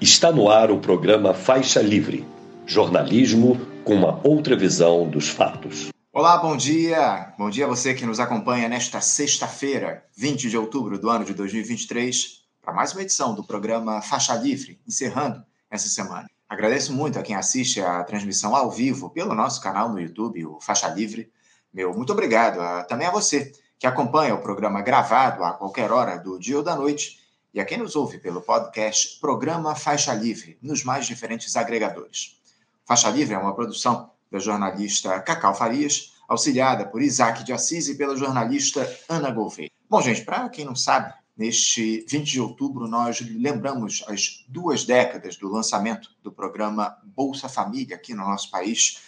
Está no ar o programa Faixa Livre jornalismo com uma outra visão dos fatos. Olá, bom dia! Bom dia a você que nos acompanha nesta sexta-feira, 20 de outubro do ano de 2023, para mais uma edição do programa Faixa Livre, encerrando essa semana. Agradeço muito a quem assiste a transmissão ao vivo pelo nosso canal no YouTube, o Faixa Livre. Meu muito obrigado a, também a você que acompanha o programa gravado a qualquer hora do dia ou da noite e a quem nos ouve pelo podcast Programa Faixa Livre, nos mais diferentes agregadores. Faixa Livre é uma produção da jornalista Cacau Farias, auxiliada por Isaac de Assis e pela jornalista Ana Gouveia. Bom, gente, para quem não sabe, neste 20 de outubro nós lembramos as duas décadas do lançamento do programa Bolsa Família aqui no nosso país,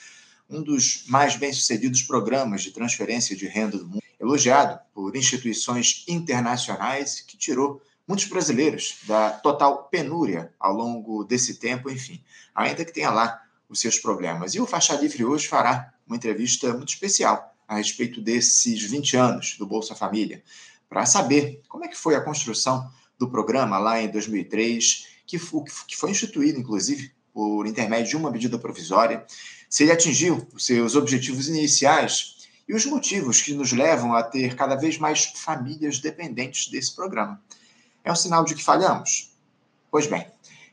um dos mais bem-sucedidos programas de transferência de renda do mundo, elogiado por instituições internacionais que tirou muitos brasileiros da total penúria ao longo desse tempo, enfim, ainda que tenha lá os seus problemas. E o Faixa Livre hoje fará uma entrevista muito especial a respeito desses 20 anos do Bolsa Família, para saber como é que foi a construção do programa lá em 2003, que foi instituído, inclusive, por intermédio de uma medida provisória, se ele atingiu os seus objetivos iniciais e os motivos que nos levam a ter cada vez mais famílias dependentes desse programa. É um sinal de que falhamos? Pois bem,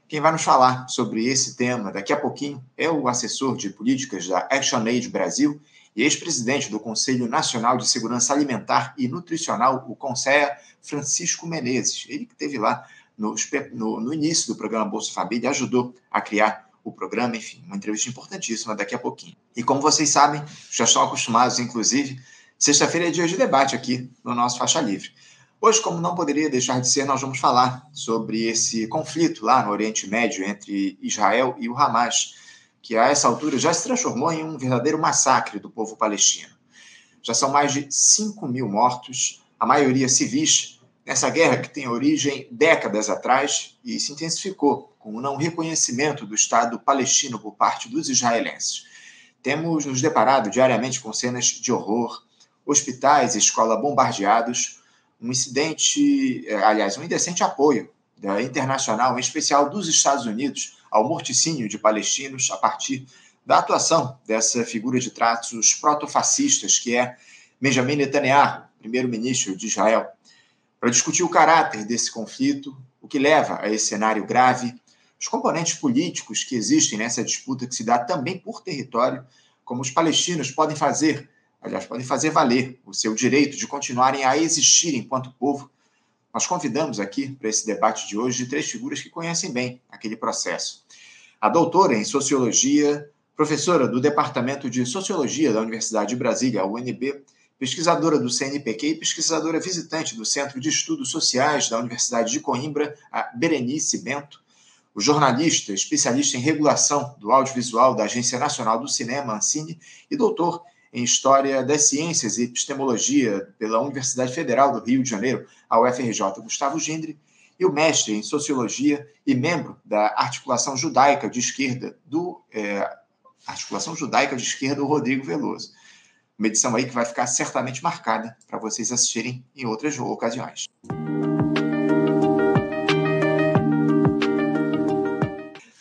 quem vai nos falar sobre esse tema daqui a pouquinho é o assessor de políticas da ActionAid Brasil e ex-presidente do Conselho Nacional de Segurança Alimentar e Nutricional, o CONSEA, Francisco Menezes. Ele que esteve lá no, no, no início do programa Bolsa Família, ajudou a criar o programa, enfim, uma entrevista importantíssima daqui a pouquinho. E como vocês sabem, já estão acostumados, inclusive, sexta-feira é dia de debate aqui no nosso Faixa Livre. Hoje, como não poderia deixar de ser, nós vamos falar sobre esse conflito lá no Oriente Médio entre Israel e o Hamas, que a essa altura já se transformou em um verdadeiro massacre do povo palestino. Já são mais de 5 mil mortos, a maioria civis, nessa guerra que tem origem décadas atrás e se intensificou com o não reconhecimento do Estado palestino por parte dos israelenses. Temos nos deparado diariamente com cenas de horror, hospitais e escola bombardeados, um incidente, é, aliás, um indecente apoio da internacional, em especial dos Estados Unidos, ao morticínio de palestinos a partir da atuação dessa figura de traços protofascistas que é Benjamin Netanyahu, primeiro-ministro de Israel, para discutir o caráter desse conflito, o que leva a esse cenário grave, os componentes políticos que existem nessa disputa que se dá também por território, como os palestinos podem fazer aliás, podem fazer valer o seu direito de continuarem a existir enquanto povo. Nós convidamos aqui para esse debate de hoje três figuras que conhecem bem aquele processo. A doutora em Sociologia, professora do Departamento de Sociologia da Universidade de Brasília, UNB, pesquisadora do CNPq e pesquisadora visitante do Centro de Estudos Sociais da Universidade de Coimbra, a Berenice Bento, o jornalista, especialista em regulação do audiovisual da Agência Nacional do Cinema, Ancine, e doutor em História das Ciências e Epistemologia pela Universidade Federal do Rio de Janeiro, a UFRJ, Gustavo Gindre, e o mestre em Sociologia e membro da Articulação Judaica de Esquerda do é, Articulação Judaica de Esquerda, o Rodrigo Veloso. Uma edição aí que vai ficar certamente marcada para vocês assistirem em outras ocasiões.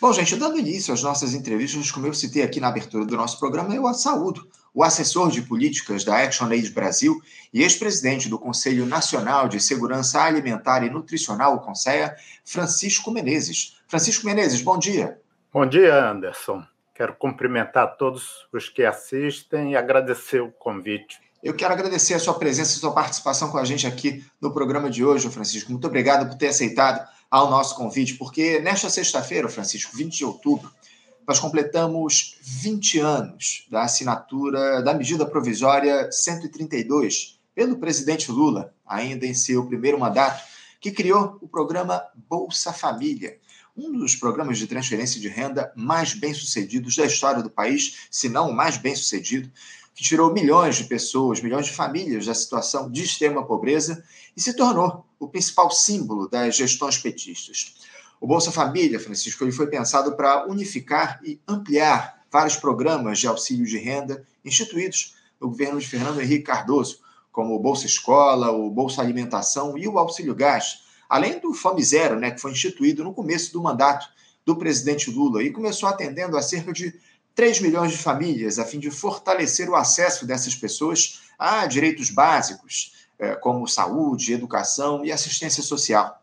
Bom, gente, dando início às nossas entrevistas, como eu citei aqui na abertura do nosso programa, eu saúdo o assessor de políticas da ActionAid Brasil e ex-presidente do Conselho Nacional de Segurança Alimentar e Nutricional, o CONSEA, Francisco Menezes. Francisco Menezes, bom dia. Bom dia, Anderson. Quero cumprimentar todos os que assistem e agradecer o convite. Eu quero agradecer a sua presença e sua participação com a gente aqui no programa de hoje, Francisco. Muito obrigado por ter aceitado ao nosso convite, porque nesta sexta-feira, Francisco, 20 de outubro, nós completamos 20 anos da assinatura da medida provisória 132 pelo presidente Lula, ainda em seu primeiro mandato, que criou o programa Bolsa Família, um dos programas de transferência de renda mais bem-sucedidos da história do país, se não o mais bem-sucedido, que tirou milhões de pessoas, milhões de famílias da situação de extrema pobreza e se tornou o principal símbolo das gestões petistas. O Bolsa Família, Francisco, ele foi pensado para unificar e ampliar vários programas de auxílio de renda instituídos no governo de Fernando Henrique Cardoso, como o Bolsa Escola, o Bolsa Alimentação e o Auxílio Gás, além do Fome Zero, né, que foi instituído no começo do mandato do presidente Lula e começou atendendo a cerca de 3 milhões de famílias, a fim de fortalecer o acesso dessas pessoas a direitos básicos, eh, como saúde, educação e assistência social.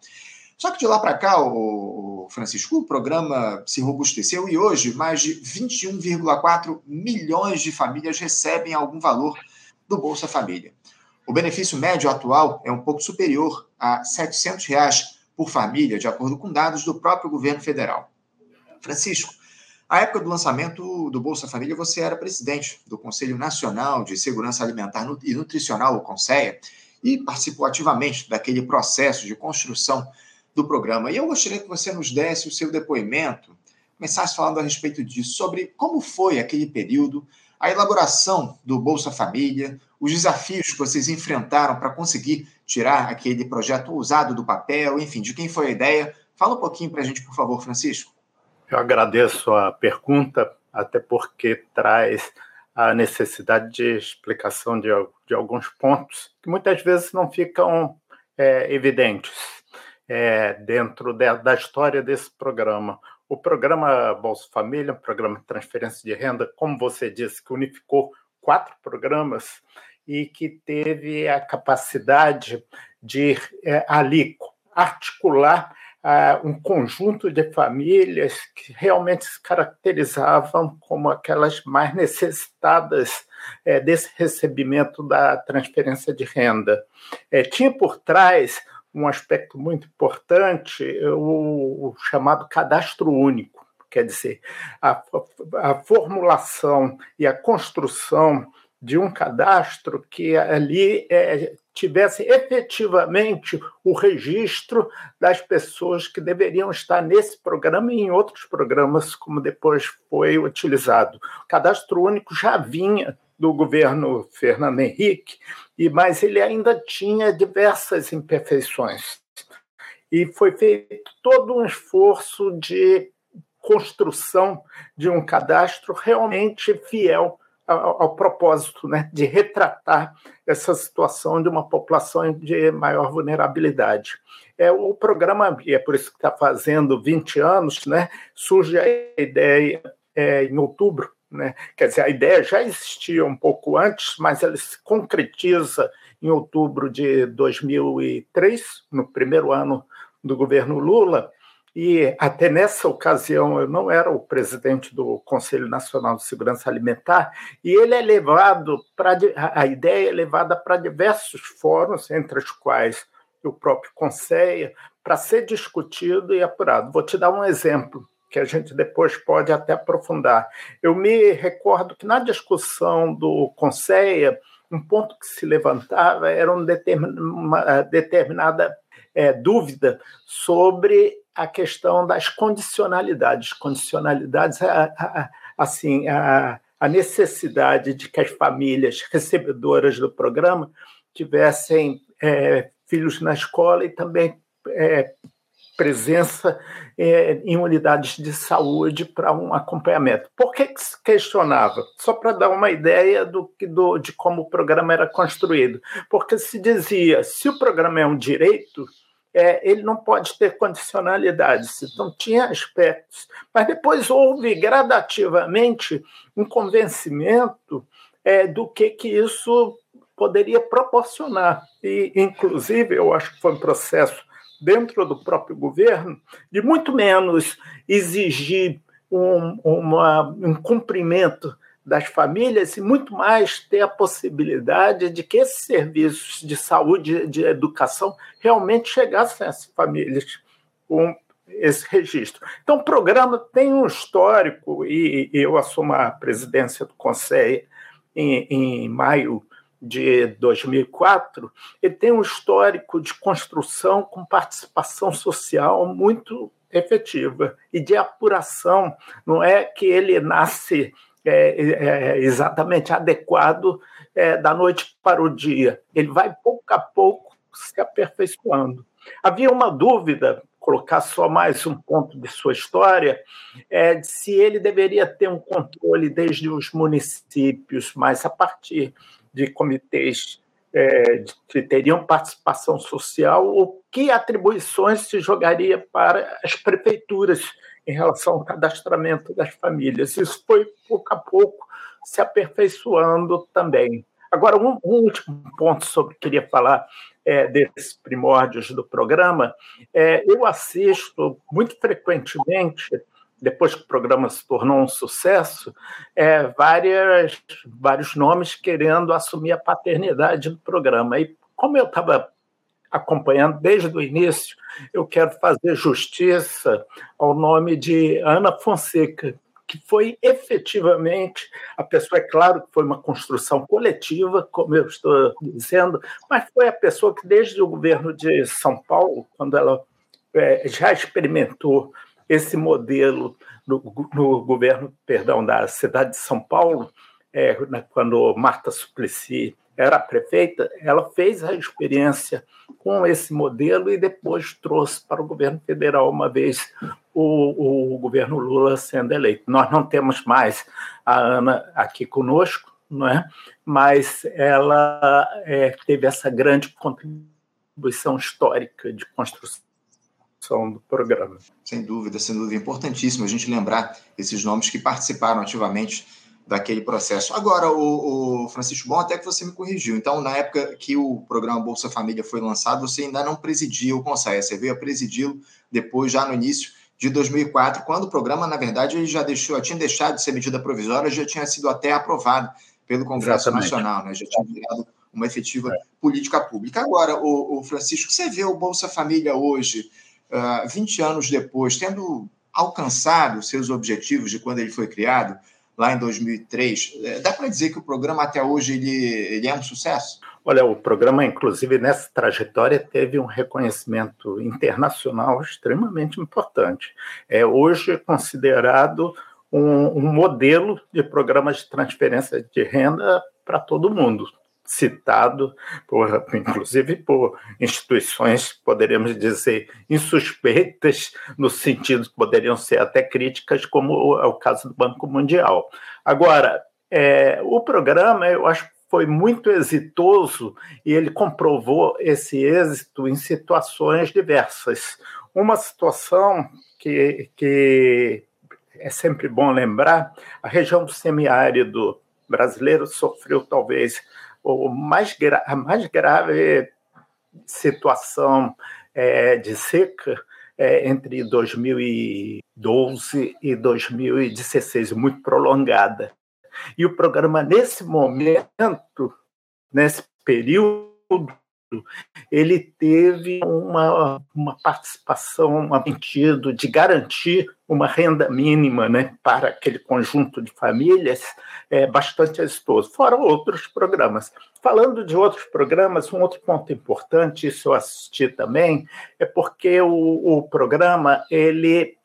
Só que de lá para cá, o Francisco, o programa se robusteceu e hoje mais de 21,4 milhões de famílias recebem algum valor do Bolsa Família. O benefício médio atual é um pouco superior a 700 reais por família, de acordo com dados do próprio governo federal. Francisco, à época do lançamento do Bolsa Família, você era presidente do Conselho Nacional de Segurança Alimentar e Nutricional, o CONSEA, e participou ativamente daquele processo de construção do programa. E eu gostaria que você nos desse o seu depoimento, começasse falando a respeito disso, sobre como foi aquele período, a elaboração do Bolsa Família, os desafios que vocês enfrentaram para conseguir tirar aquele projeto usado do papel, enfim, de quem foi a ideia. Fala um pouquinho para a gente, por favor, Francisco. Eu agradeço a pergunta, até porque traz a necessidade de explicação de, de alguns pontos que muitas vezes não ficam é, evidentes é, dentro de, da história desse programa. O programa Bolsa Família, um programa de transferência de renda, como você disse, que unificou quatro programas e que teve a capacidade de é, ali articular uh, um conjunto de famílias que realmente se caracterizavam como aquelas mais necessitadas é, desse recebimento da transferência de renda. É, tinha por trás um aspecto muito importante, o, o chamado cadastro único, quer dizer, a, a formulação e a construção de um cadastro que ali é, tivesse efetivamente o registro das pessoas que deveriam estar nesse programa e em outros programas, como depois foi utilizado. O cadastro único já vinha do governo Fernando Henrique, e mas ele ainda tinha diversas imperfeições. E foi feito todo um esforço de construção de um cadastro realmente fiel ao, ao, propósito né, de retratar essa situação de uma população de maior vulnerabilidade. É, o programa, e é por isso que está fazendo 20 anos, né, surge a ideia é, em outubro, né, quer dizer, a ideia já existia um pouco antes, mas ela se concretiza em outubro de 2003, no primeiro ano do governo Lula, e até nessa ocasião eu não era o presidente do Conselho Nacional de Segurança Alimentar, e ele é levado para a ideia é levada para diversos fóruns, entre os quais o próprio Conselho, para ser discutido e apurado. Vou te dar um exemplo que a gente depois pode até aprofundar. Eu me recordo que na discussão do Conselho, um ponto que se levantava era uma determinada é, dúvida sobre a questão das condicionalidades. Condicionalidades, assim, a, a necessidade de que as famílias recebedoras do programa tivessem é, filhos na escola e também é, presença é, em unidades de saúde para um acompanhamento. Por que, que se questionava? Só para dar uma ideia do, do, de como o programa era construído. Porque se dizia, se o programa é um direito, é, ele não pode ter condicionalidades, então tinha aspectos. Mas depois houve gradativamente um convencimento é, do que, que isso poderia proporcionar. E, inclusive, eu acho que foi um processo dentro do próprio governo de muito menos exigir um, uma, um cumprimento das famílias e muito mais ter a possibilidade de que esses serviços de saúde de educação realmente chegassem às famílias com esse registro. Então, o programa tem um histórico, e eu assumo a presidência do Conselho em, em maio de 2004, ele tem um histórico de construção com participação social muito efetiva e de apuração. Não é que ele nasce é, é, é, exatamente adequado é, da noite para o dia. Ele vai pouco a pouco se aperfeiçoando. Havia uma dúvida, colocar só mais um ponto de sua história, é, de se ele deveria ter um controle desde os municípios, mas a partir de comitês é, que teriam participação social, ou que atribuições se jogaria para as prefeituras em relação ao cadastramento das famílias. Isso foi, pouco a pouco, se aperfeiçoando também. Agora, um, um último ponto sobre que queria falar é, desses primórdios do programa, é, eu assisto muito frequentemente, depois que o programa se tornou um sucesso, é, várias, vários nomes querendo assumir a paternidade do programa. E como eu estava acompanhando desde o início, eu quero fazer justiça ao nome de Ana Fonseca, que foi efetivamente a pessoa, é claro que foi uma construção coletiva, como eu estou dizendo, mas foi a pessoa que, desde o governo de São Paulo, quando ela é, já experimentou esse modelo no, no, governo, perdão, da cidade de São Paulo, é, quando Marta Suplicy era prefeita, ela fez a experiência com esse modelo e depois trouxe para o governo federal, uma vez o, o governo Lula sendo eleito. Nós não temos mais a Ana aqui conosco, não é? mas ela é, teve essa grande contribuição histórica de construção do programa. Sem dúvida, sem dúvida. É importantíssimo a gente lembrar esses nomes que participaram ativamente daquele processo. Agora, o, o, Francisco, bom até que você me corrigiu. Então, na época que o programa Bolsa Família foi lançado, você ainda não presidia o Conselho, você veio a presidi-lo depois, já no início de 2004, quando o programa, na verdade, ele já deixou, tinha deixado de ser medida provisória, já tinha sido até aprovado pelo Congresso Exatamente. Nacional, né? já tinha virado uma efetiva é. política pública. Agora, o, o, Francisco, você vê o Bolsa Família hoje, uh, ah, 20 anos depois, tendo alcançado seus objetivos de quando ele foi criado, lá em 2003. É, dá para dizer que o programa até hoje ele, ele é um sucesso? Olha, o programa, inclusive, nessa trajetória, teve um reconhecimento internacional extremamente importante. É hoje considerado um, um modelo de programa de transferência de renda para todo mundo citado, por, inclusive por instituições, poderíamos dizer, insuspeitas, no sentido que poderiam ser até críticas, como é o caso do Banco Mundial. Agora, é, o programa, eu acho foi muito exitoso e ele comprovou esse êxito em situações diversas. Uma situação que, que é sempre bom lembrar, a região do semiárido brasileiro sofreu talvez mais a mais grave situação é, de seca é, entre 2012 e 2016, muito prolongada. E o programa, nesse momento, nesse período, ele teve uma, uma participação, um sentido de garantir uma renda mínima né, para aquele conjunto de famílias é, bastante exitoso, fora outros programas. Falando de outros programas, um outro ponto importante, isso eu assisti também, é porque o, o programa ele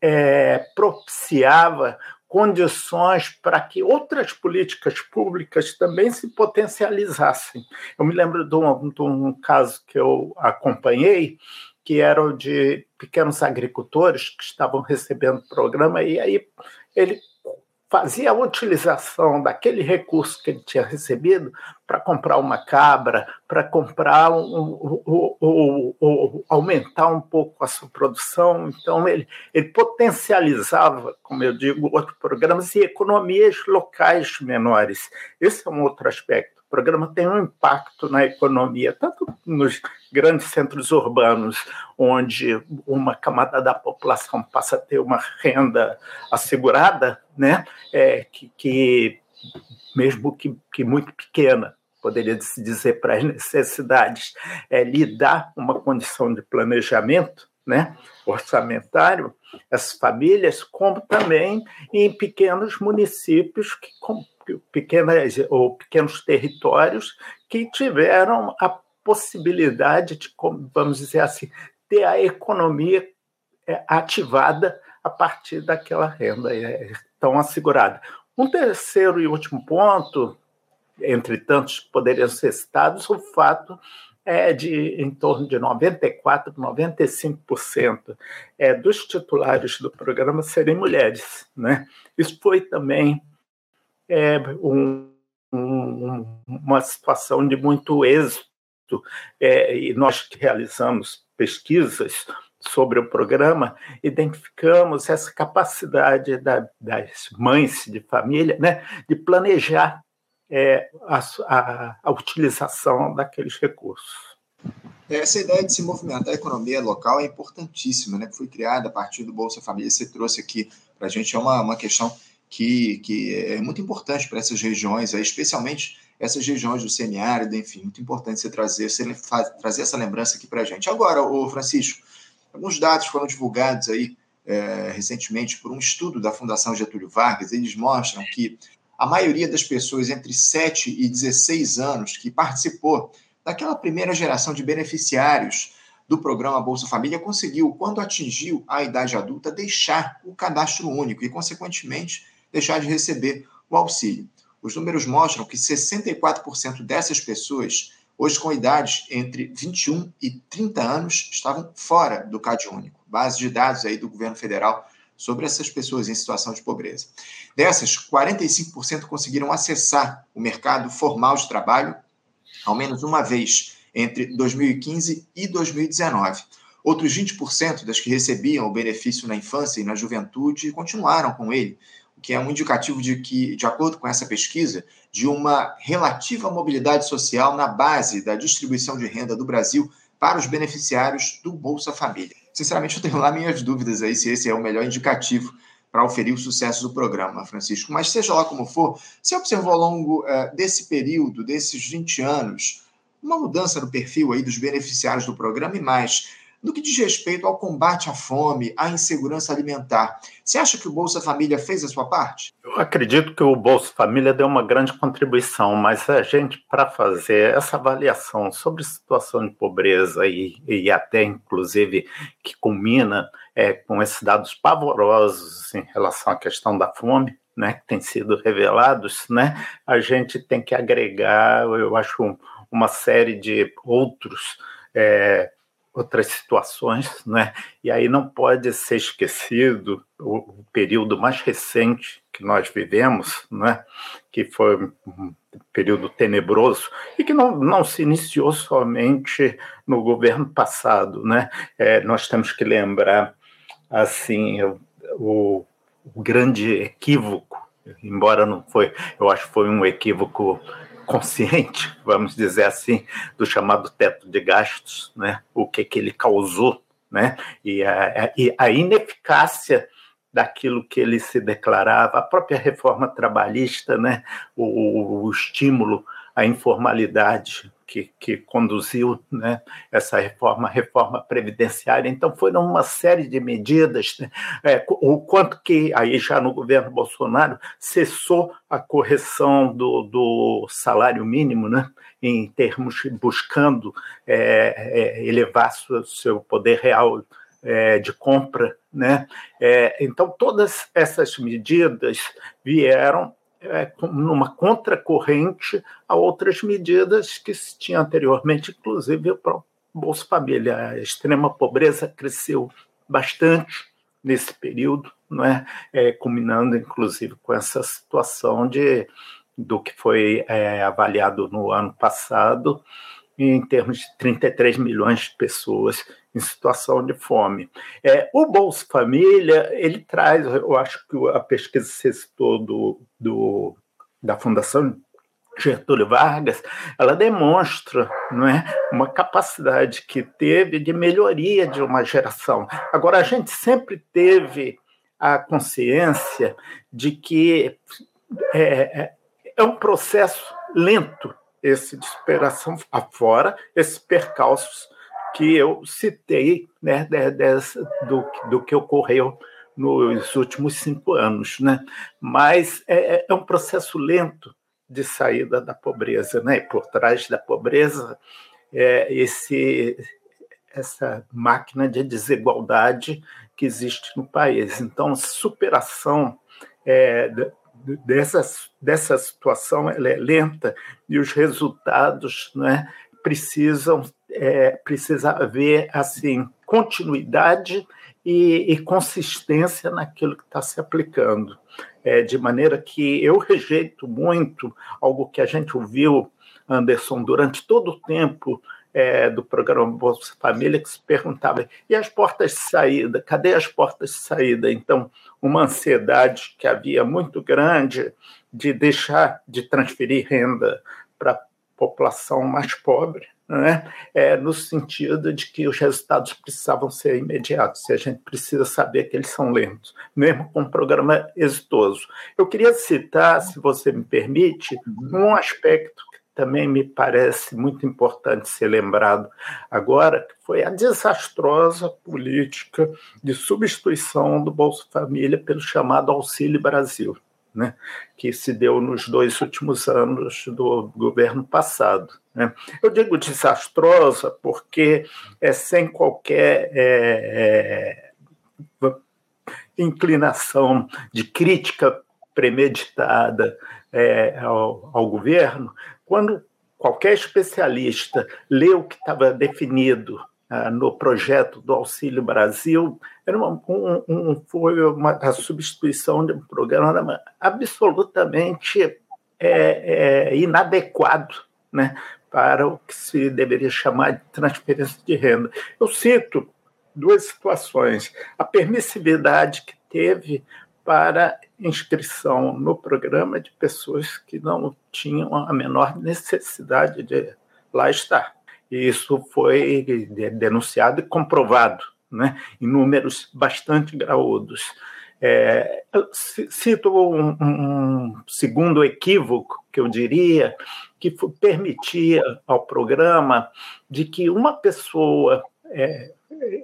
é, propiciava condições para que outras políticas públicas também se potencializassem. Eu me lembro de um, de um caso que eu acompanhei, que era o de pequenos agricultores que estavam recebendo programa, e aí ele fazia a utilização daquele recurso que ele tinha recebido para comprar uma cabra, para comprar um, um, um, um, aumentar um pouco a sua produção. Então ele, ele potencializava, como eu digo, outros programas e economias locais menores. Esse é um outro aspecto o programa tem um impacto na economia, tanto nos grandes centros urbanos, onde uma camada da população passa a ter uma renda assegurada, né? É, que, que mesmo que, que muito pequena, poderia se dizer para as necessidades, é, lhe dá uma condição de planejamento né, orçamentário, as famílias, como também em pequenos municípios que, pequenas ou pequenos territórios que tiveram a possibilidade de, vamos dizer assim, ter a economia é, ativada a partir daquela renda é, tão assegurada. Um terceiro e último ponto, entre tantos que poderiam ser citados, o fato é de em torno de 94%, 95% é, dos titulares do programa serem mulheres. Né? Isso foi também é, um, um, uma situação de muito êxito, é, e nós realizamos pesquisas sobre o programa, identificamos essa capacidade da, das mães de família né, de planejar é, a, a, a utilização daqueles recursos. Essa ideia de se movimentar a economia local é importantíssima, né? Foi criada a partir do Bolsa Família. Você trouxe aqui para a gente é uma, uma questão que, que é muito importante para essas regiões, especialmente essas regiões do semiárido, enfim, muito importante você trazer, você trazer essa lembrança aqui para a gente. Agora, o Francisco, alguns dados foram divulgados aí é, recentemente por um estudo da Fundação Getúlio Vargas, eles mostram que a maioria das pessoas entre 7 e 16 anos que participou daquela primeira geração de beneficiários do programa Bolsa Família conseguiu, quando atingiu a idade adulta, deixar o cadastro único e, consequentemente, deixar de receber o auxílio. Os números mostram que 64% dessas pessoas, hoje com idades entre 21 e 30 anos, estavam fora do CAD único. Base de dados aí do governo federal sobre essas pessoas em situação de pobreza. Dessas, 45% conseguiram acessar o mercado formal de trabalho ao menos uma vez entre 2015 e 2019. Outros 20% das que recebiam o benefício na infância e na juventude continuaram com ele, que é um indicativo de que, de acordo com essa pesquisa, de uma relativa mobilidade social na base da distribuição de renda do Brasil para os beneficiários do Bolsa Família. Sinceramente, eu tenho lá minhas dúvidas aí se esse é o melhor indicativo para oferir o sucesso do programa, Francisco. Mas seja lá como for, você observou ao longo uh, desse período, desses 20 anos, uma mudança no perfil aí dos beneficiários do programa e mais no que diz respeito ao combate à fome, à insegurança alimentar. Você acha que o Bolsa Família fez a sua parte? Eu acredito que o Bolsa Família deu uma grande contribuição, mas a gente, para fazer essa avaliação sobre situação de pobreza e, e até, inclusive, que culmina é, com esses dados pavorosos em relação à questão da fome, né, que têm sido revelados, né, a gente tem que agregar, eu acho, uma série de outros é, outras situações, né? E aí não pode ser esquecido o, período mais recente que nós vivemos, né? Que foi um período tenebroso e que não, não se iniciou somente no governo passado, né? É, nós temos que lembrar assim o, o grande equívoco, embora não foi, eu acho que foi um equívoco consciente, vamos dizer assim, do chamado teto de gastos, né? o que, que ele causou, né? e, a, e a ineficácia daquilo que ele se declarava, a própria reforma trabalhista, né? o, o estímulo à informalidade que, que conduziu né, essa reforma, reforma previdenciária. Então, foram uma série de medidas, né, é, o quanto que, aí já no governo Bolsonaro, cessou a correção do, do salário mínimo, né, em termos buscando é, é, elevar seu, seu poder real é, de compra. Né? É, então, todas essas medidas vieram é, numa contracorrente a outras medidas que se tinha anteriormente, inclusive o próprio Bolsa Família. A extrema pobreza cresceu bastante nesse período, não é? é culminando inclusive com essa situação de do que foi é, avaliado no ano passado em termos de 33 milhões de pessoas em situação de fome. É, o Bolsa Família, ele traz, eu acho que a pesquisa que você citou do, do, da Fundação Getúlio Vargas, ela demonstra não é, uma capacidade que teve de melhoria de uma geração. Agora, a gente sempre teve a consciência de que é, é, é um processo lento esse de superação afora, esses percalços que eu citei né, de, de, do, do que ocorreu nos últimos cinco anos, né? Mas é, é, é, um processo lento de saída da pobreza, né? E por trás da pobreza é esse essa máquina de desigualdade que existe no país. Então, superação é, dessa, dessa situação ela é lenta e os resultados né, precisam é, precisa haver assim continuidade e, e consistência naquilo que está se aplicando, é, de maneira que eu rejeito muito algo que a gente ouviu Anderson durante todo o tempo é, do programa Bolsa Família que se perguntava: e as portas de saída? Cadê as portas de saída? Então, uma ansiedade que havia muito grande de deixar de transferir renda para a população mais pobre, né? é, no sentido de que os resultados precisavam ser imediatos, e a gente precisa saber que eles são lentos, mesmo com um programa exitoso. Eu queria citar, se você me permite, um aspecto também me parece muito importante ser lembrado agora, que foi a desastrosa política de substituição do Bolsa Família pelo chamado Auxílio Brasil né, que se deu nos dois últimos anos do governo passado. Né. Eu digo desastrosa porque é sem qualquer é, é, inclinação de crítica premeditada é, ao, ao governo, quando qualquer especialista lê o que estava definido ah, no projeto do Auxílio Brasil, era uma, um, um, foi uma, a substituição de um programa absolutamente é, é, inadequado né, para o que se deveria chamar de transferência de renda. Eu cito duas situações. A permissividade que teve para inscrição no programa de pessoas que não tinham a menor necessidade de lá estar. E isso foi denunciado e comprovado, né, em números bastante graúdos. É, cito um, um, segundo equívoco que eu diria que permitia ao programa de que uma pessoa é,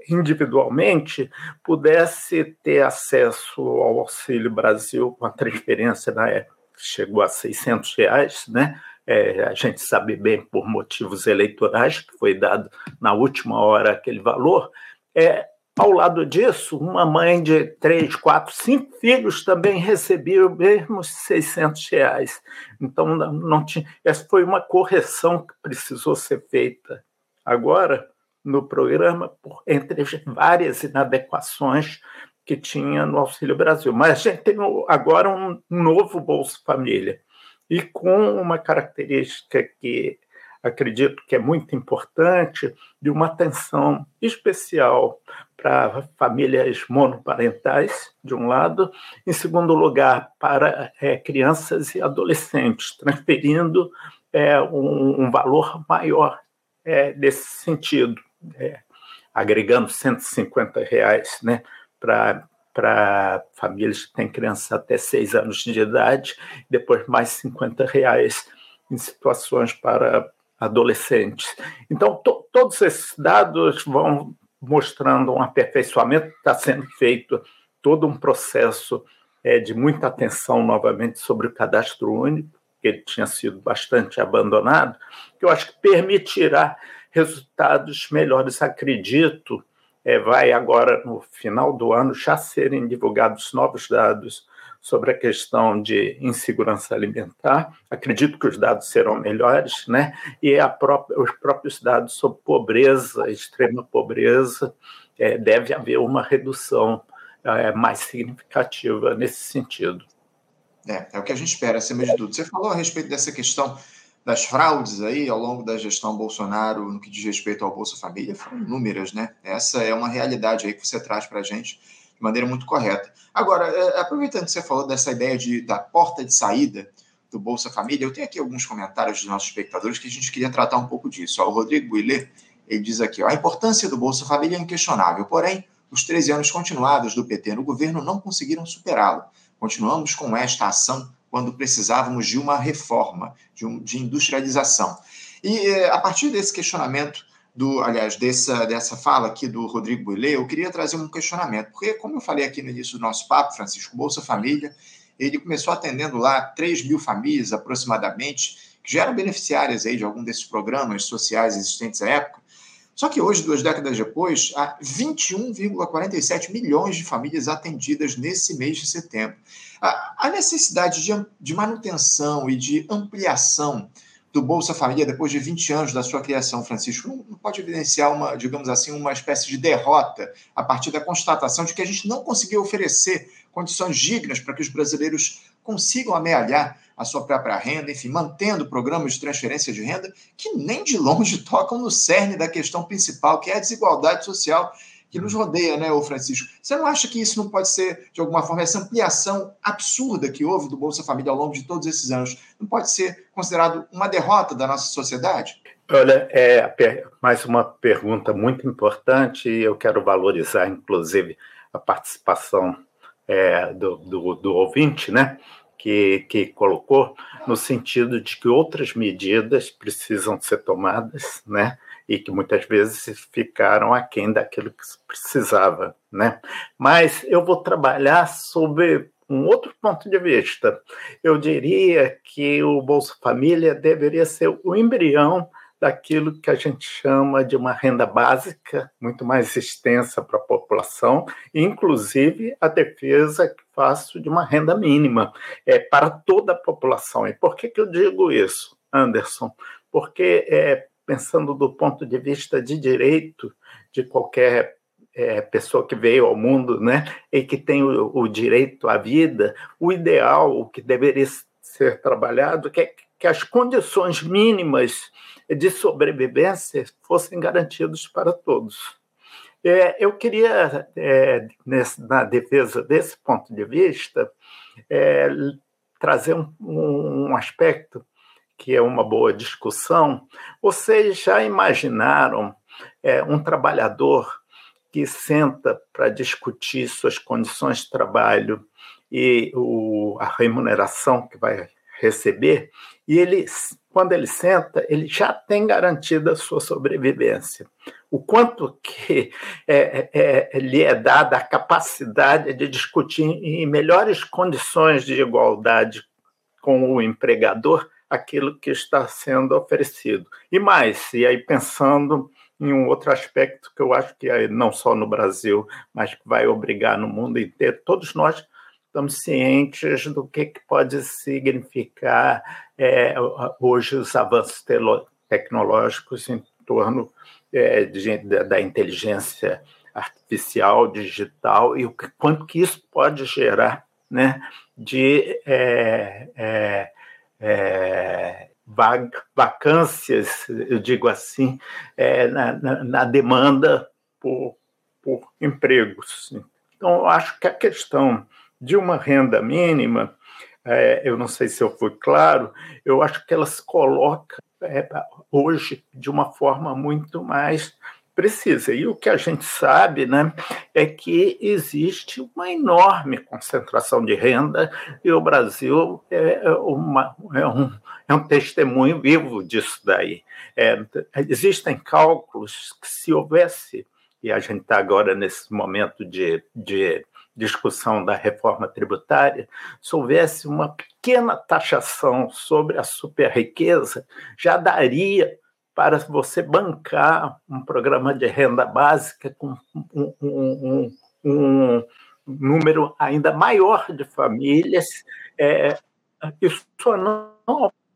individualmente pudesse ter acesso ao Auxílio Brasil com a transferência na época chegou a 600 reais, né? É, a gente sabe bem por motivos eleitorais que foi dado na última hora aquele valor. É, ao lado disso, uma mãe de três, quatro, cinco filhos também recebia os mesmos 600 reais. Então, não tinha, essa foi uma correção que precisou ser feita agora no programa, por, entre várias inadequações que tinha no Auxílio Brasil. Mas a gente tem agora um novo Bolsa Família e com uma característica que acredito que é muito importante, de uma atenção especial para famílias monoparentais, de um lado, em segundo lugar, para é, crianças e adolescentes, transferindo é, um, um, valor maior é, nesse sentido, é, agregando 150 reais né, para famílias que têm crianças até seis anos de idade, depois mais 50 reais em situações para adolescentes. Então, to, todos esses dados vão mostrando um aperfeiçoamento, está sendo feito todo um processo é, de muita atenção novamente sobre o cadastro único, que ele tinha sido bastante abandonado, que eu acho que permitirá resultados melhores, acredito, é, vai agora, no final do ano, já serem divulgados novos dados sobre a questão de insegurança alimentar. Acredito que os dados serão melhores, né? E própria, os próprios dados sobre pobreza, extrema pobreza, é, deve haver uma redução é, mais significativa nesse sentido. É, é o que a gente espera, acima de tudo. Você falou a respeito dessa questão das fraudes aí ao longo da gestão Bolsonaro no que diz respeito ao Bolsa Família foram inúmeras, né? Essa é uma realidade aí que você traz para a gente de maneira muito correta. Agora, é, aproveitando que você falou dessa ideia de, da porta de saída do Bolsa Família, eu tenho aqui alguns comentários dos nossos espectadores que a gente queria tratar um pouco disso. O Rodrigo Buillet, ele diz aqui, ó, a importância do Bolsa Família é inquestionável, porém, os 13 anos continuados do PT no governo não conseguiram superá-lo. Continuamos com esta ação quando precisávamos de uma reforma, de, um, de industrialização. E eh, a partir desse questionamento, do, aliás, dessa, dessa fala aqui do Rodrigo Builê, eu queria trazer um questionamento, porque, como eu falei aqui no início do nosso papo, Francisco, Bolsa Família, ele começou atendendo lá 3 mil famílias aproximadamente, que já eram beneficiárias aí de algum desses programas sociais existentes à época. Só que hoje, duas décadas depois, há 21,47 milhões de famílias atendidas nesse mês de setembro. A necessidade de, manutenção e de ampliação do Bolsa Família depois de 20 anos da sua criação, Francisco, não, pode evidenciar uma, digamos assim, uma espécie de derrota a partir da constatação de que a gente não conseguiu oferecer condições dignas para que os brasileiros consigam amealhar a sua própria renda, enfim, mantendo programas de transferência de renda que nem de longe tocam no cerne da questão principal, que é a desigualdade social que nos rodeia, né, ô Francisco? Você não acha que isso não pode ser, de alguma forma, essa ampliação absurda que houve do Bolsa Família ao longo de todos esses anos, não pode ser considerado uma derrota da nossa sociedade? Olha, é mais uma pergunta muito importante e eu quero valorizar, inclusive, a participação é, do, do, do ouvinte, né? Que, que, colocou, no sentido de que outras medidas precisam ser tomadas, né? e que muitas vezes ficaram aquém daquilo que se precisava. Né? Mas eu vou trabalhar sobre um outro ponto de vista. Eu diria que o Bolsa Família deveria ser o embrião daquilo que a gente chama de uma renda básica, muito mais extensa para a população, inclusive a defesa que faço de uma renda mínima é, para toda a população. E por que, que eu digo isso, Anderson? Porque é, pensando do ponto de vista de direito de qualquer é, pessoa que veio ao mundo, né, e que tem o, o, direito à vida, o ideal, o que deveria ser trabalhado, que é que as condições mínimas de sobrevivência fossem garantidas para todos. É, eu queria, é, nesse, na defesa desse ponto de vista, é, trazer um, um aspecto que é uma boa discussão. Vocês já imaginaram é, um trabalhador que senta para discutir suas condições de trabalho e o, a remuneração que vai receber, e ele, quando ele senta, ele já tem garantida a sua sobrevivência. O quanto que é, é, é lhe é dada a capacidade de discutir em melhores condições de igualdade com o empregador aquilo que está sendo oferecido. E mais, e aí pensando em um outro aspecto que eu acho que é não só no Brasil, mas que vai obrigar no mundo inteiro, todos nós estamos cientes do que, que pode significar é, hoje os avanços tecnológicos em torno é, de, da inteligência artificial, digital, e o que, quanto que isso pode gerar né, de é, é é, vacâncias, eu digo assim, é, na, na, na, demanda por, por empregos. Então, eu acho que a questão de uma renda mínima, é, eu não sei se eu fui claro, eu acho que ela se coloca é, hoje de uma forma muito mais precisa. E o que a gente sabe né, é que existe uma enorme concentração de renda e o Brasil é, uma, é, um, é um testemunho vivo disso daí. É, existem cálculos que se houvesse, e a gente está agora nesse momento de, de discussão da reforma tributária, se houvesse uma pequena taxação sobre a superriqueza, já daria para você bancar um programa de renda básica com um, um, um, um número ainda maior de famílias, é, isso não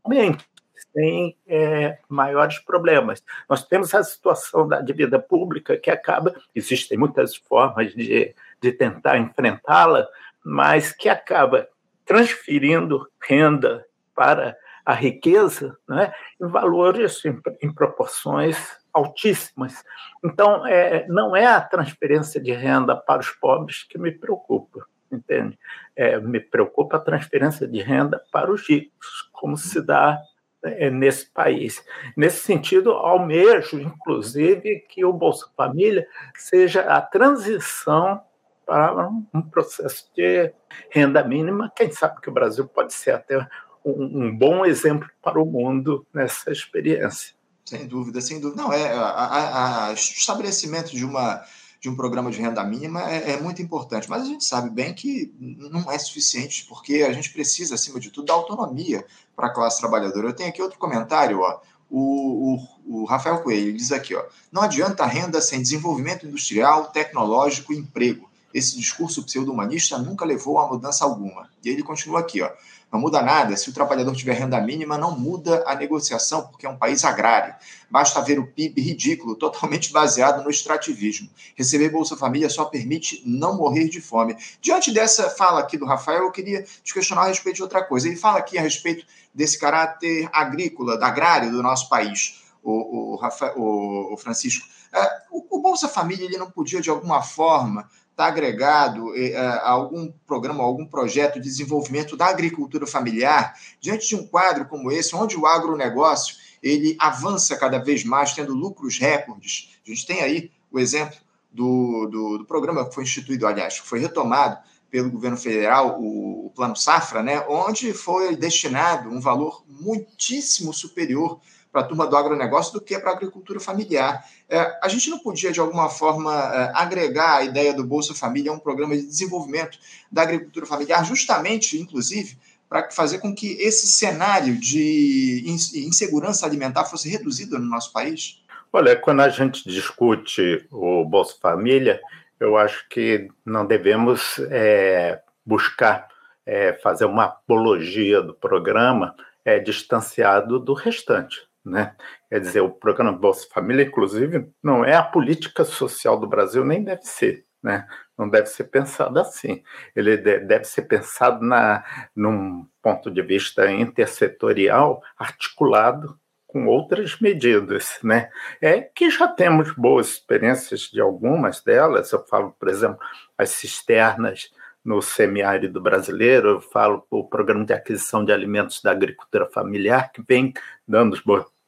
aumenta sem é, maiores problemas. Nós temos a situação da dívida pública que acaba, existem muitas formas de, de tentar enfrentá-la, mas que acaba transferindo renda para a riqueza né, em valores, em, em proporções altíssimas. Então, é, não é a transferência de renda para os pobres que me preocupa, entende? É, me preocupa a transferência de renda para os ricos, como se dá é, nesse país. Nesse sentido, almejo, inclusive, que o Bolsa Família seja a transição para um processo de renda mínima. Quem sabe que o Brasil pode ser até um, um bom exemplo para o mundo nessa experiência. Sem dúvida, sem dúvida. Não, é o estabelecimento de uma de um programa de renda mínima é, é, muito importante, mas a gente sabe bem que não é suficiente, porque a gente precisa, acima de tudo, da autonomia para a classe trabalhadora. Eu tenho aqui outro comentário, ó. O, o, o Rafael Coelho diz aqui, ó, não adianta renda sem desenvolvimento industrial, tecnológico e emprego. Esse discurso pseudo-humanista nunca levou a mudança alguma. E ele continua aqui, ó. Não muda nada. Se o trabalhador tiver renda mínima, não muda a negociação, porque é um país agrário. Basta ver o PIB ridículo, totalmente baseado no extrativismo. Receber Bolsa Família só permite não morrer de fome. Diante dessa fala aqui do Rafael, eu queria te questionar a respeito de outra coisa. Ele fala aqui a respeito desse caráter agrícola, agrário do nosso país, o, o, Rafael, o, o Francisco. É, o, o Bolsa Família ele não podia, de alguma forma, está agregado eh, a algum programa, algum projeto de desenvolvimento da agricultura familiar, diante de um quadro como esse, onde o agronegócio ele avança cada vez mais, tendo lucros recordes. A gente tem aí o exemplo do, do, do programa que foi instituído, aliás, que foi retomado pelo governo federal, o, o Plano Safra, né, onde foi destinado um valor muitíssimo superior para a turma do agronegócio do que para a agricultura familiar. É, a gente não podia, de alguma forma, é, agregar a ideia do Bolsa Família a um programa de desenvolvimento da agricultura familiar, justamente, inclusive, para fazer com que esse cenário de insegurança alimentar fosse reduzido no nosso país? Olha, quando a gente discute o Bolsa Família, eu acho que não devemos é, buscar é, fazer uma apologia do programa é, distanciado do restante. Né? Quer dizer, o programa Bolsa Família, inclusive, não é a política social do Brasil, nem deve ser. Né? Não deve ser pensado assim. Ele deve ser pensado na, num ponto de vista intersetorial, articulado com outras medidas, né? É que já temos boas experiências de algumas delas. Eu falo, por exemplo, as cisternas no semiárido brasileiro, eu falo o programa de aquisição de alimentos da agricultura familiar, que vem dando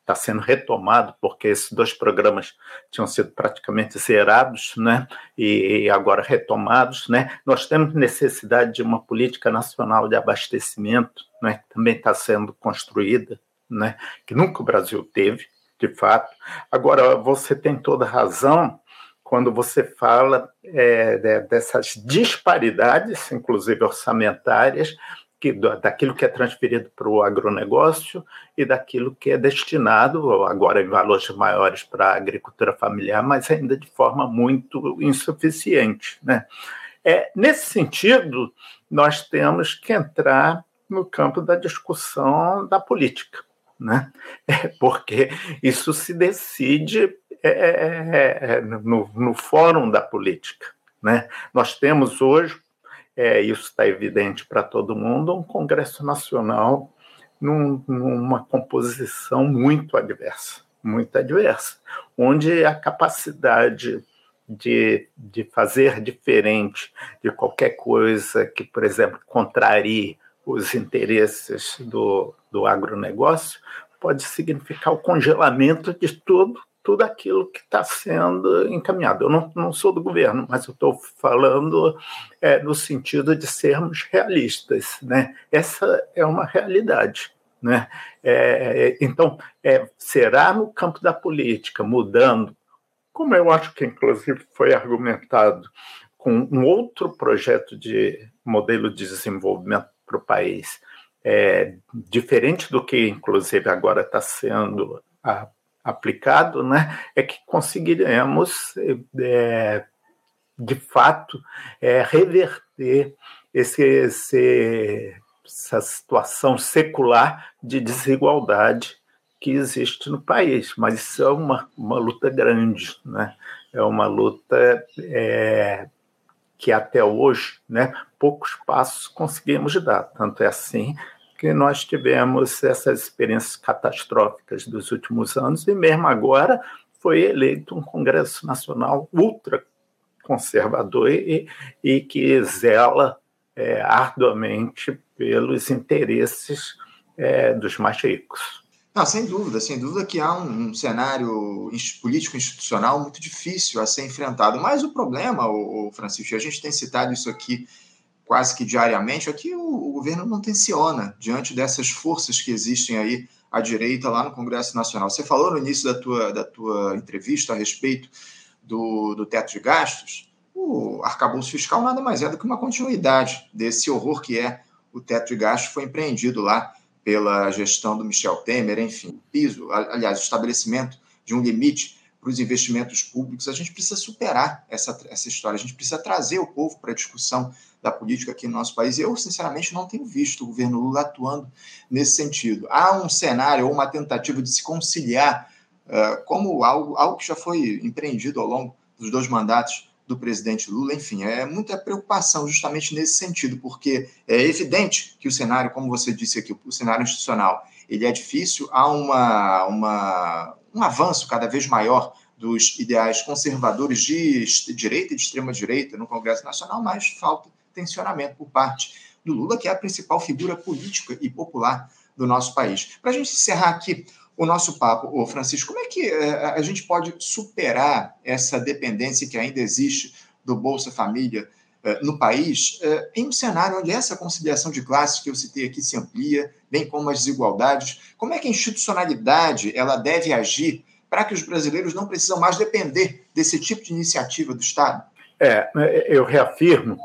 está sendo retomado, porque esses dois programas tinham sido praticamente zerados, né? e agora retomados. Né? Nós temos necessidade de uma política nacional de abastecimento, né? que também está sendo construída, né? que nunca o Brasil teve, de fato. Agora, você tem toda razão quando você fala é, dessas disparidades, inclusive orçamentárias, que, daquilo que é transferido para o agronegócio e daquilo que é destinado, agora em valores maiores, para a agricultura familiar, mas ainda de forma muito insuficiente. Né? É, nesse sentido, nós temos que entrar no campo da discussão da política, né? É porque isso se decide é, é, é no, no fórum da política. Né? Nós temos hoje é, isso está evidente para todo mundo, um Congresso Nacional num, numa composição muito adversa, muito adversa, onde a capacidade de, de fazer diferente de qualquer coisa que, por exemplo, contrarie os interesses do, do agronegócio, pode significar o congelamento de tudo tudo aquilo que está sendo encaminhado. Eu não, não sou do governo, mas eu estou falando é, no sentido de sermos realistas. Né? Essa é uma realidade. Né? É, então, é, será no campo da política, mudando, como eu acho que inclusive foi argumentado, com um outro projeto de modelo de desenvolvimento para o país, é, diferente do que inclusive agora está sendo a aplicado, né, é que conseguiremos, é, de fato, é, reverter esse, esse, essa situação secular de desigualdade que existe no país. Mas isso é uma, uma luta grande, né? é uma luta é, que até hoje né, poucos passos conseguimos dar. Tanto é assim que nós tivemos essas experiências catastróficas dos últimos anos e mesmo agora foi eleito um Congresso Nacional ultra conservador e, e que zela é, arduamente pelos interesses é, dos mais ricos. Não, sem dúvida, sem dúvida que há um, um cenário político institucional muito difícil a ser enfrentado. Mas o problema, o, o Francisco, a gente tem citado isso aqui quase que diariamente, aqui o, o governo não tensiona diante dessas forças que existem aí à direita lá no Congresso Nacional. Você falou no início da tua, da tua entrevista a respeito do, do teto de gastos. O arcabouço fiscal nada mais é do que uma continuidade desse horror que é o teto de gastos, foi empreendido lá pela gestão do Michel Temer, enfim, piso, aliás, estabelecimento de um limite para os investimentos públicos. A gente precisa superar essa, essa história, a gente precisa trazer o povo para a discussão da política aqui no nosso país. Eu, sinceramente, não tenho visto o governo Lula atuando nesse sentido. Há um cenário ou uma tentativa de se conciliar, uh, como algo, algo que já foi empreendido ao longo dos dois mandatos do presidente Lula, enfim, é muita preocupação justamente nesse sentido, porque é evidente que o cenário, como você disse aqui, o cenário institucional, ele é difícil, há uma, uma, um avanço cada vez maior dos ideais conservadores de direita e de extrema direita no Congresso Nacional, mas falta tensionamento por parte do Lula, que é a principal figura política e popular do nosso país. Para a gente encerrar aqui o nosso papo, ô Francisco, como é que eh, a gente pode superar essa dependência que ainda existe do Bolsa Família eh, no país, eh, em um cenário onde essa conciliação de classes que eu citei aqui se amplia, bem como as desigualdades? Como é que a institucionalidade ela deve agir para que os brasileiros não precisam mais depender desse tipo de iniciativa do Estado? É, eu reafirmo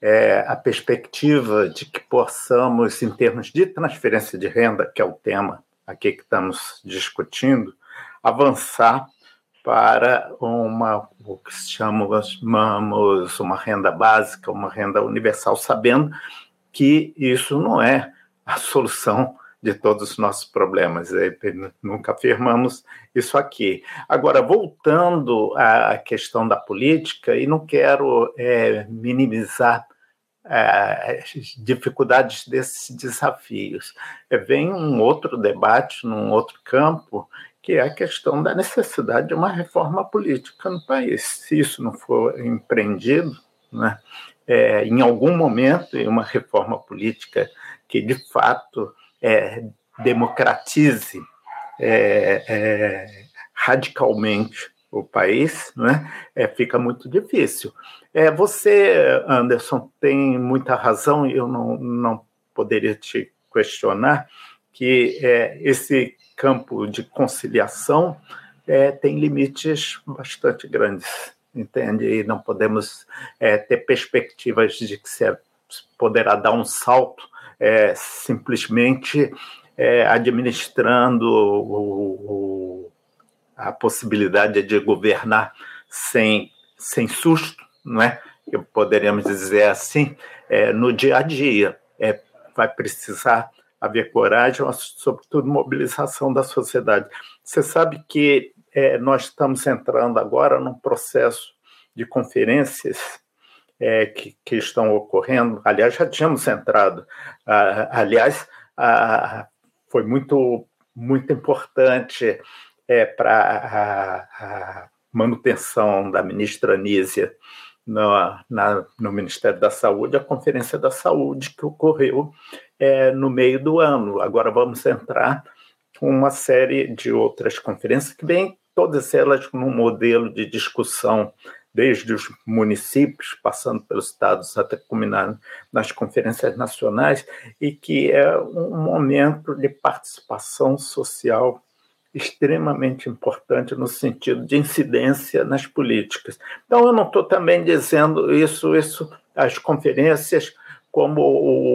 é, a perspectiva de que possamos, em termos de transferência de renda, que é o tema aqui que estamos discutindo, avançar para uma o que chamamos uma renda básica, uma renda universal, sabendo que isso não é a solução de todos os nossos problemas. É, nunca afirmamos isso aqui. Agora, voltando à questão da política, e não quero é, minimizar é, as dificuldades desses desafios. É, vem um outro debate num outro campo, que é a questão da necessidade de uma reforma política no país. Se isso não for empreendido, né, é, em algum momento, uma reforma política que de fato é, democratize é, é radicalmente o país, né, é, fica muito difícil. É, você, Anderson, tem muita razão, eu não, não poderia te questionar, que esse campo de conciliação tem limites bastante grandes, entende? E não podemos é, ter perspectivas de que se poderá dar um salto é, simplesmente é, administrando o, o a possibilidade de governar sem, sem susto, não é? Poderíamos dizer assim, é, no dia a dia. É, vai precisar haver coragem, sobretudo mobilização da sociedade. Você sabe que é, nós estamos entrando agora num processo de conferências é, que, que, estão ocorrendo. Aliás, já tínhamos entrado. Ah, aliás, ah, foi muito, muito importante é, para a, a, manutenção da ministra Nízia no, na, no Ministério da Saúde, a Conferência da Saúde que ocorreu é, no meio do ano. Agora vamos entrar com uma série de outras conferências que vêm todas elas num modelo de discussão desde os municípios, passando pelos estados, até culminar nas conferências nacionais, e que é um momento de participação social extremamente importante no sentido de incidência nas políticas. Então, eu não estou também dizendo isso, isso, as conferências como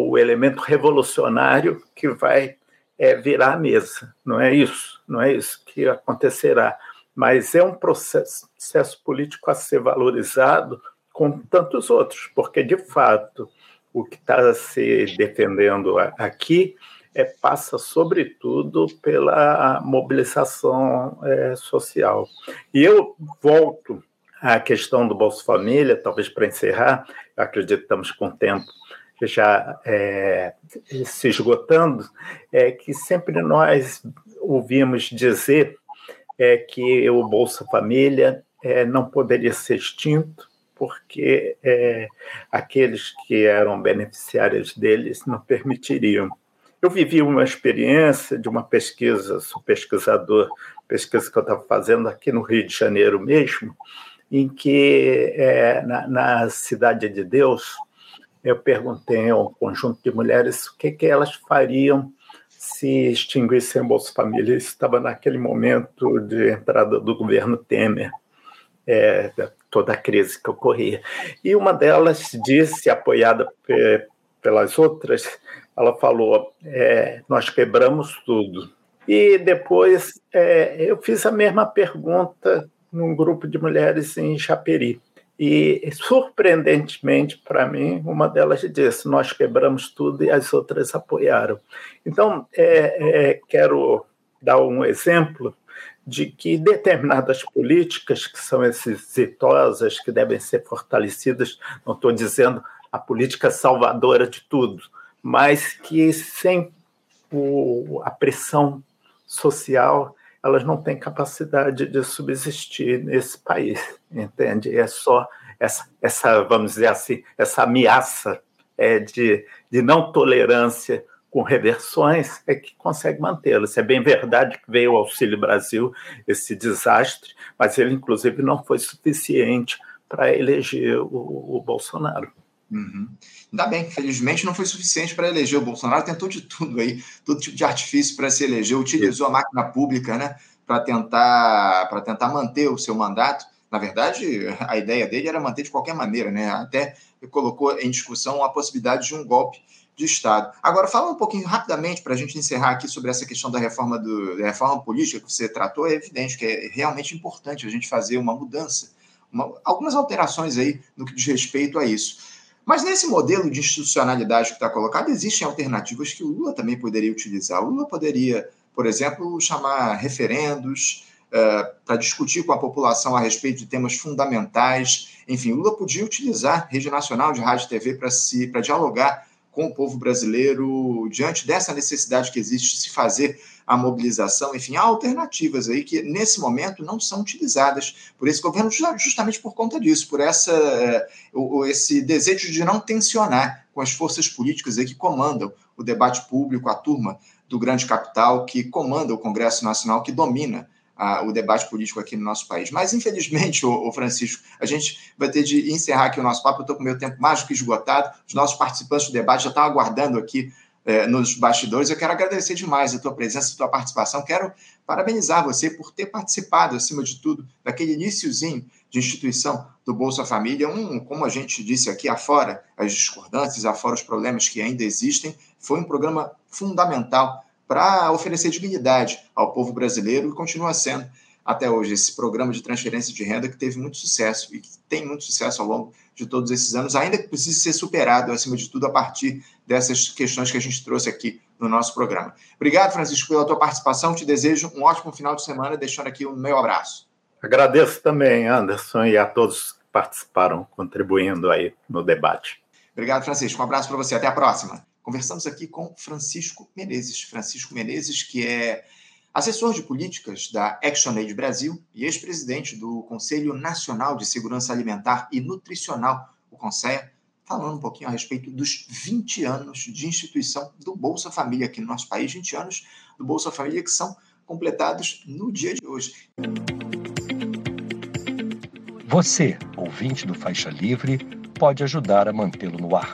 o elemento revolucionário que vai é, virar a mesa. Não é isso, não é isso que acontecerá. Mas é um processo, processo político a ser valorizado como tantos outros, porque, de fato, o que está se defendendo aqui é, passa, sobretudo, pela mobilização é, social. E eu volto à questão do Bolsa Família, talvez para encerrar, estamos com tempo já é, se esgotando, é que sempre nós ouvimos dizer é, que o Bolsa Família é, não poderia ser extinto, porque é, aqueles que eram beneficiários deles não permitiriam. Eu vivi uma experiência de uma pesquisa, sou pesquisador, pesquisa que eu estava fazendo aqui no Rio de Janeiro mesmo, em que é, na, na, Cidade de Deus eu perguntei a um conjunto de mulheres o que, que elas fariam se extinguissem o Bolsa Família. Isso estava naquele momento de entrada do governo Temer, é, toda a crise que ocorria. E uma delas disse, apoiada pelas outras, ela falou: é, nós quebramos tudo. E depois é, eu fiz a mesma pergunta num grupo de mulheres em Chaperi. E, surpreendentemente para mim, uma delas disse: Nós quebramos tudo e as outras apoiaram. Então, é, é, quero dar um exemplo de que determinadas políticas que são exitosas, que devem ser fortalecidas, não estou dizendo a política salvadora de tudo, mas que sem o, a pressão social elas não têm capacidade de subsistir nesse país, entende? É só essa, essa vamos dizer assim, essa ameaça é, de, de não tolerância com reversões é que consegue mantê-lo. Isso é bem verdade que veio o Auxílio Brasil, esse desastre, mas ele, inclusive, não foi suficiente para eleger o, o Bolsonaro. Uhum. Ainda bem, felizmente não foi suficiente para eleger o Bolsonaro, tentou de tudo aí, todo tipo de artifício para se eleger, utilizou a máquina pública né, para tentar, tentar manter o seu mandato. Na verdade, a ideia dele era manter de qualquer maneira, né? até colocou em discussão a possibilidade de um golpe de Estado. Agora, fala um pouquinho rapidamente para a gente encerrar aqui sobre essa questão da reforma, do, da reforma política que você tratou. É evidente que é realmente importante a gente fazer uma mudança, uma, algumas alterações aí no que diz respeito a isso. Mas nesse modelo de institucionalidade que está colocado, existem alternativas que o Lula também poderia utilizar. O Lula poderia, por exemplo, chamar referendos uh, para discutir com a população a respeito de temas fundamentais. Enfim, o Lula podia utilizar rede nacional de rádio e TV para se, dialogar com o povo brasileiro diante dessa necessidade que existe de se fazer a mobilização, enfim, há alternativas aí que nesse momento não são utilizadas por esse governo justamente por conta disso, por essa eh, esse desejo de não tensionar com as forças políticas aí que comandam o debate público, a turma do grande capital que comanda o Congresso Nacional, que domina o debate político aqui no nosso país. Mas, infelizmente, o, Francisco, a gente vai ter de encerrar aqui o nosso papo. Eu estou com o meu tempo mais do que esgotado. Os nossos participantes do debate já estão aguardando aqui é, nos bastidores. Eu quero agradecer demais a tua presença, a tua participação. Quero parabenizar você por ter participado, acima de tudo, daquele iníciozinho de instituição do Bolsa Família, um, como a gente disse aqui, afora as discordâncias, afora os problemas que ainda existem, foi um programa fundamental para oferecer dignidade ao povo brasileiro e continua sendo até hoje esse programa de transferência de renda que teve muito sucesso e que tem muito sucesso ao longo de todos esses anos, ainda que precise ser superado, acima de tudo, a partir dessas questões que a gente trouxe aqui no nosso programa. Obrigado, Francisco, pela tua participação. Te desejo um ótimo final de semana, deixando aqui o meu abraço. Agradeço também, Anderson, e a todos que participaram, contribuindo aí no debate. Obrigado, Francisco. Um abraço para você. Até a próxima. Conversamos aqui com Francisco Menezes. Francisco Menezes, que é assessor de políticas da ActionAid Brasil e ex-presidente do Conselho Nacional de Segurança Alimentar e Nutricional, o CONSEA, falando um pouquinho a respeito dos 20 anos de instituição do Bolsa Família aqui no nosso país, 20 anos do Bolsa Família que são completados no dia de hoje. Você, ouvinte do Faixa Livre, pode ajudar a mantê-lo no ar.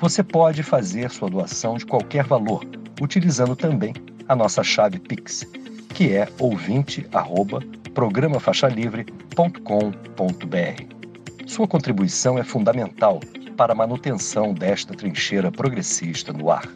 Você pode fazer sua doação de qualquer valor, utilizando também a nossa chave Pix que é ouvinte@programafaixalivre.com.br. Sua contribuição é fundamental para a manutenção desta trincheira progressista no ar.